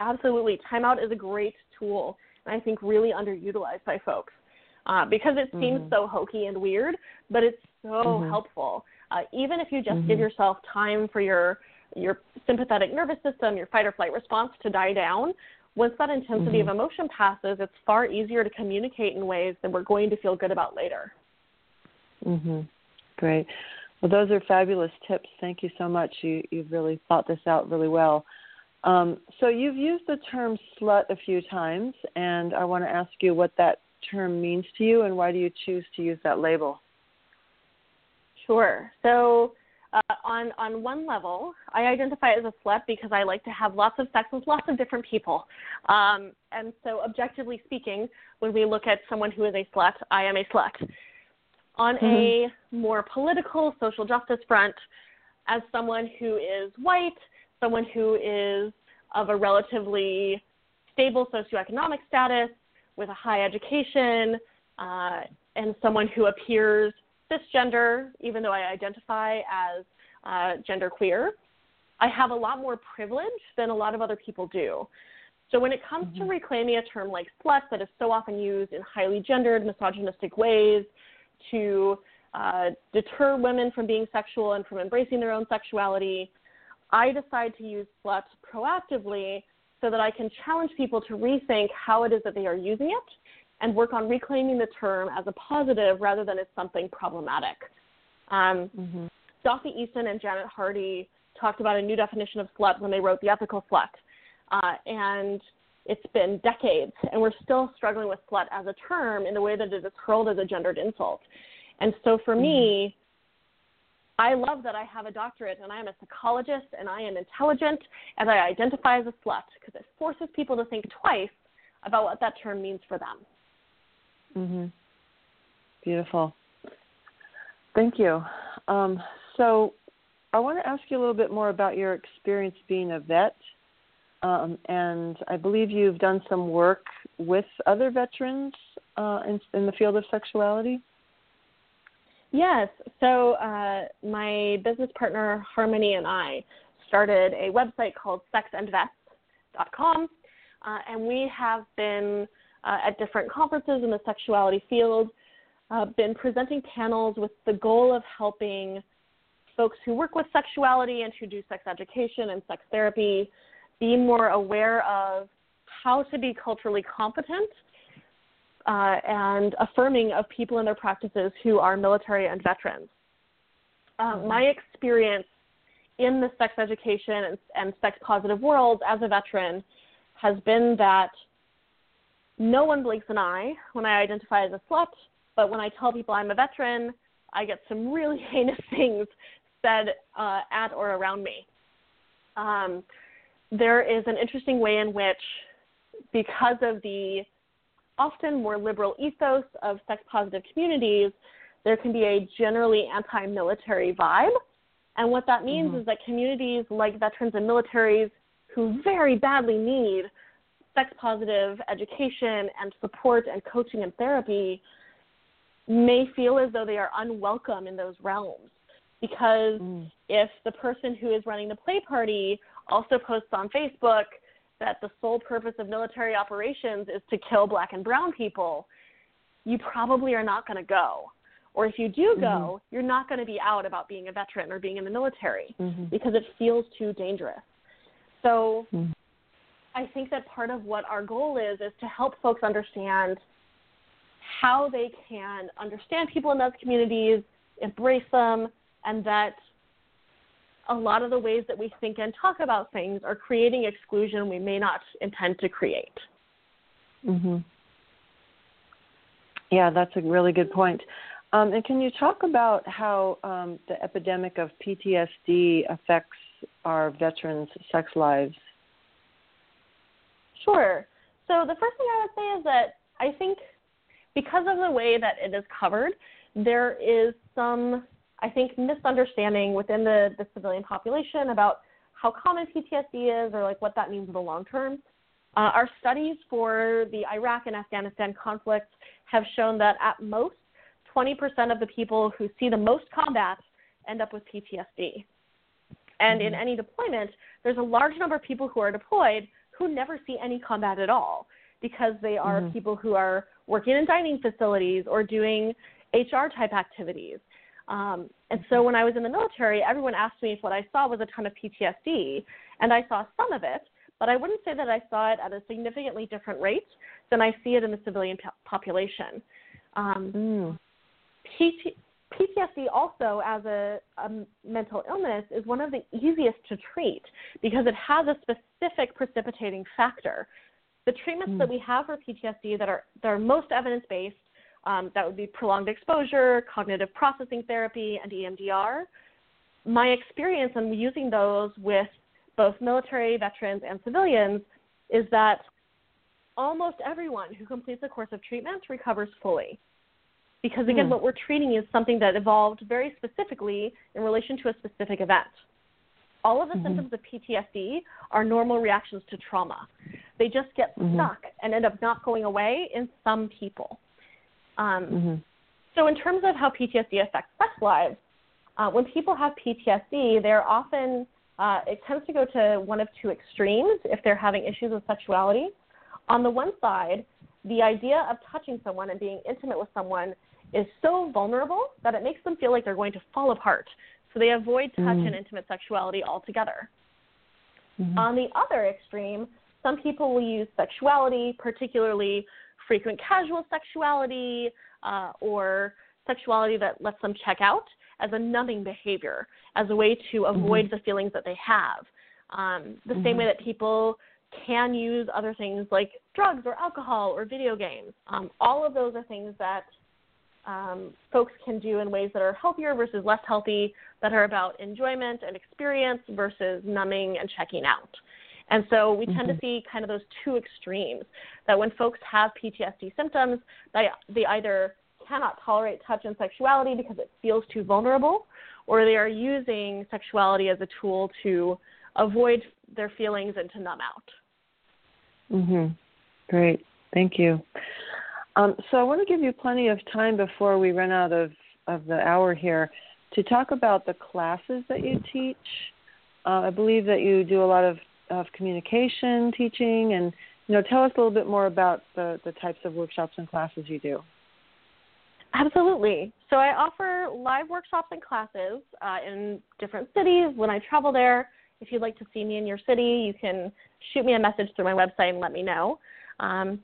Absolutely, timeout is a great tool, and I think really underutilized by folks. Uh, because it seems mm-hmm. so hokey and weird, but it's so mm-hmm. helpful. Uh, even if you just mm-hmm. give yourself time for your your sympathetic nervous system, your fight or flight response to die down, once that intensity of mm-hmm. emotion passes, it's far easier to communicate in ways that we're going to feel good about later. Mhm. Great. Well, those are fabulous tips. Thank you so much. You you've really thought this out really well. Um, so you've used the term slut a few times, and I want to ask you what that term means to you and why do you choose to use that label? Sure. So, uh, on on one level, I identify as a slut because I like to have lots of sex with lots of different people. Um, and so, objectively speaking, when we look at someone who is a slut, I am a slut. On mm-hmm. a more political, social justice front, as someone who is white, someone who is of a relatively stable socioeconomic status, with a high education uh, and someone who appears cisgender, even though I identify as uh, genderqueer, I have a lot more privilege than a lot of other people do. So when it comes mm-hmm. to reclaiming a term like slut that is so often used in highly gendered, misogynistic ways to uh, deter women from being sexual and from embracing their own sexuality, I decide to use slut proactively so that I can challenge people to rethink how it is that they are using it and work on reclaiming the term as a positive rather than as something problematic. Um, mm-hmm. Dossie Easton and Janet Hardy talked about a new definition of slut when they wrote The Ethical Slut. Uh, and it's been decades, and we're still struggling with slut as a term in the way that it is hurled as a gendered insult. And so for mm-hmm. me, I love that I have a doctorate and I am a psychologist and I am intelligent and I identify as a slut because it forces people to think twice about what that term means for them. Mhm. Beautiful. Thank you. Um, so, I want to ask you a little bit more about your experience being a vet. Um, and I believe you've done some work with other veterans uh, in, in the field of sexuality. Yes. So uh, my business partner Harmony and I started a website called sexandvets.com, uh, and we have been uh, at different conferences in the sexuality field, uh, been presenting panels with the goal of helping folks who work with sexuality and who do sex education and sex therapy be more aware of how to be culturally competent uh, and affirming of people in their practices who are military and veterans. Um, my experience in the sex education and, and sex positive world as a veteran has been that no one blinks an eye when I identify as a slut, but when I tell people I'm a veteran, I get some really heinous things said uh, at or around me. Um, there is an interesting way in which, because of the often more liberal ethos of sex positive communities, there can be a generally anti military vibe. And what that means mm-hmm. is that communities like veterans and militaries who very badly need sex positive education and support and coaching and therapy may feel as though they are unwelcome in those realms. Because mm. if the person who is running the play party also posts on Facebook that the sole purpose of military operations is to kill black and brown people, you probably are not going to go. Or if you do go, mm-hmm. you're not going to be out about being a veteran or being in the military mm-hmm. because it feels too dangerous. So mm-hmm. I think that part of what our goal is is to help folks understand how they can understand people in those communities, embrace them, and that a lot of the ways that we think and talk about things are creating exclusion we may not intend to create. Mhm. Yeah, that's a really good point. Um, and can you talk about how um, the epidemic of PTSD affects our veterans' sex lives? Sure. So the first thing I would say is that I think because of the way that it is covered, there is some I think, misunderstanding within the, the civilian population about how common PTSD is or like what that means in the long term. Uh, our studies for the Iraq and Afghanistan conflicts have shown that at most 20% of the people who see the most combat end up with PTSD. And in any deployment, there's a large number of people who are deployed who never see any combat at all because they are Mhm. people who are working in dining facilities or doing HR type activities. Um, and so when I was in the military, everyone asked me if what I saw was a ton of PTSD, and I saw some of it, but I wouldn't say that I saw it at a significantly different rate than I see it in the civilian po- population. Um, Mm. PT, PTSD also as a, a mental illness is one of the easiest to treat because it has a specific precipitating factor. The treatments that we have for PTSD that are that are most evidence based, um, that would be prolonged exposure, cognitive processing therapy, and EMDR. My experience in using those with both military veterans and civilians is that almost everyone who completes a course of treatment recovers fully because again Hmm. what we're treating is something that evolved very specifically in relation to a specific event all of the Mhm. symptoms of ptsd are normal reactions to trauma they just get Mhm. stuck and end up not going away in some people um, hmm so in terms of how ptsd affects sex lives uh, when people have ptsd they're often uh, it tends to go to one of two extremes if they're having issues with sexuality on the one side the idea of touching someone and being intimate with someone is so vulnerable that it makes them feel like they're going to fall apart. So they avoid touch Mm. and intimate sexuality altogether. Mhm. On the other extreme, some people will use sexuality, particularly frequent casual sexuality uh, or sexuality that lets them check out, as a numbing behavior, as a way to avoid the feelings that they have. Um, the same way that people can use other things like drugs or alcohol or video games. Um, all of those are things that um, folks can do in ways that are healthier versus less healthy, that are about enjoyment and experience versus numbing and checking out. And so we tend to see kind of those two extremes that when folks have PTSD symptoms, they, they either cannot tolerate touch and sexuality because it feels too vulnerable, or they are using sexuality as a tool to avoid their feelings and to numb out. hmm Great. Thank you. Um, so I want to give you plenty of time before we run out of, of the hour here to talk about the classes that you teach. Uh, I believe that you do a lot of, of communication teaching, and you know, tell us a little bit more about the, the types of workshops and classes you do. Absolutely. So I offer live workshops and classes uh, in different cities when I travel there. If you'd like to see me in your city, you can shoot me a message through my website and let me know. Um,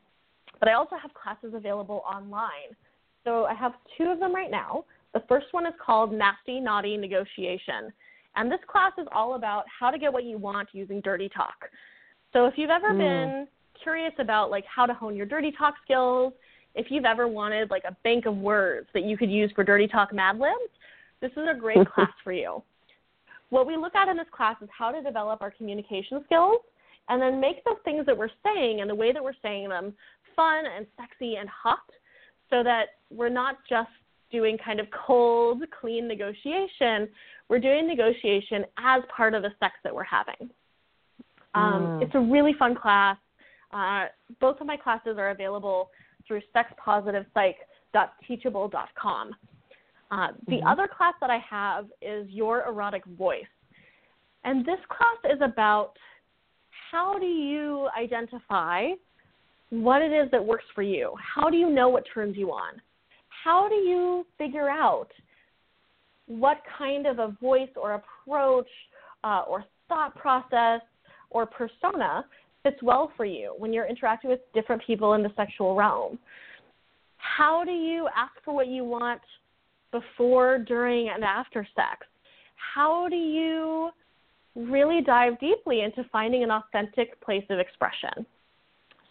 but I also have classes available online. So I have two of them right now. The first one is called Nasty Naughty Negotiation. And this class is all about how to get what you want using dirty talk. So if you've ever Mm. been curious about like how to hone your dirty talk skills, if you've ever wanted like a bank of words that you could use for dirty talk mad libs, this is a great class for you. What we look at in this class is how to develop our communication skills and then make the things that we're saying and the way that we're saying them fun and sexy and hot so that we're not just doing kind of cold, clean negotiation. We're doing negotiation as part of the sex that we're having. Um, Mm. It's a really fun class. Uh, both of my classes are available through sexpositivepsych.teachable.com. Uh, the other class that I have is Your Erotic Voice. And this class is about how do you identify what it is that works for you? How do you know what turns you on? How do you figure out what kind of a voice or approach uh, or thought process or persona fits well for you when you're interacting with different people in the sexual realm? How do you ask for what you want before, during, and after sex? How do you really dive deeply into finding an authentic place of expression?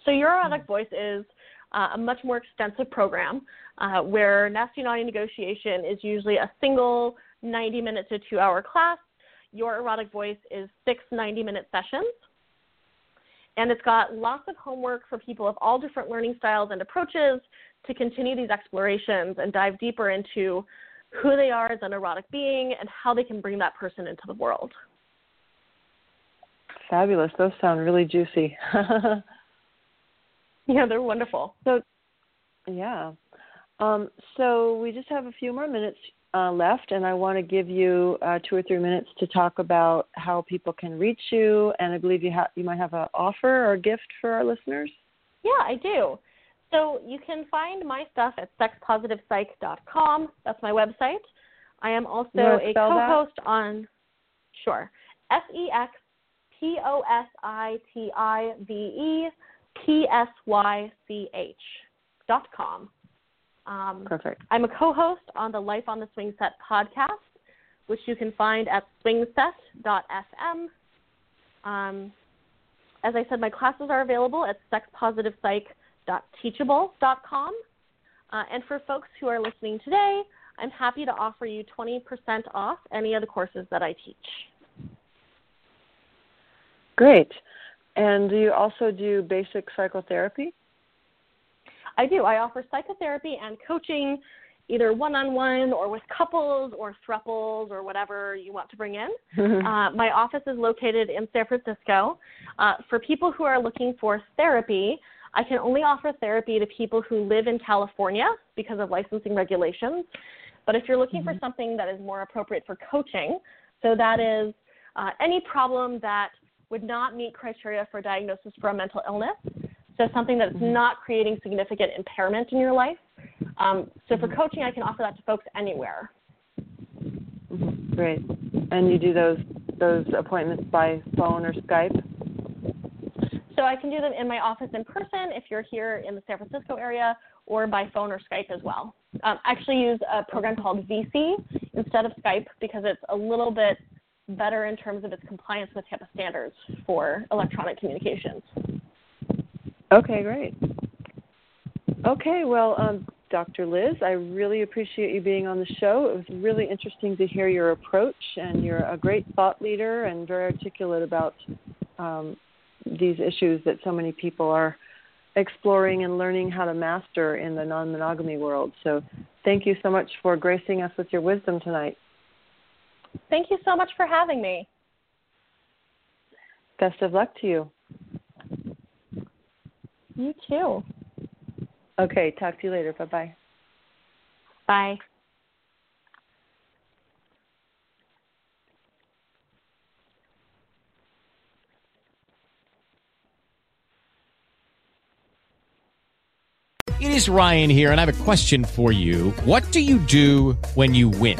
So, Your Erotic Voice is uh, a much more extensive program uh, where Nasty Naughty Negotiation is usually a single 90 minute to two hour class. Your Erotic Voice is six 90 minute sessions. And it's got lots of homework for people of all different learning styles and approaches to continue these explorations and dive deeper into who they are as an erotic being and how they can bring that person into the world. Fabulous. Those sound really juicy. yeah, they're wonderful. So, yeah. Um, so we just have a few more minutes uh, left, and I want to give you uh, two or three minutes to talk about how people can reach you. And I believe you have you might have an offer or a gift for our listeners. Yeah, I do. So you can find my stuff at sexpositivepsych.com. That's my website. I am also a co-host that? on sure S E X P O S I T I V E P S Y C H dot com. Um, Perfect. I'm a co-host on the Life on the Swing Set podcast, which you can find at swingset.fm. Um, as I said, my classes are available at sexpositivepsych.teachable.com. Uh, and for folks who are listening today, I'm happy to offer you 20% off any of the courses that I teach. Great. And do you also do basic psychotherapy? I do. I offer psychotherapy and coaching, either one on one or with couples or thruples or whatever you want to bring in. uh, my office is located in San Francisco. Uh, for people who are looking for therapy, I can only offer therapy to people who live in California because of licensing regulations. But if you're looking mm-hmm. for something that is more appropriate for coaching, so that is uh, any problem that would not meet criteria for diagnosis for a mental illness, so something that's mm-hmm. not creating significant impairment in your life. Um, so for mm-hmm. coaching, I can offer that to folks anywhere. Mm-hmm. Great. And you do those those appointments by phone or Skype? So I can do them in my office in person if you're here in the San Francisco area, or by phone or Skype as well. Um, I actually use a program called VSee instead of Skype because it's a little bit better in terms of its compliance with HIPAA standards for electronic communications. Okay, great. Okay, well, um, Dr. Liz, I really appreciate you being on the show. It was really interesting to hear your approach, and you're a great thought leader and very articulate about um, these issues that so many people are exploring and learning how to master in the non monogamy world. So, thank you so much for gracing us with your wisdom tonight. Thank you so much for having me. Best of luck to you. You too. Okay, talk to you later. Bye-bye. Bye. It is Ryan here, and I have a question for you. What do you do when you win?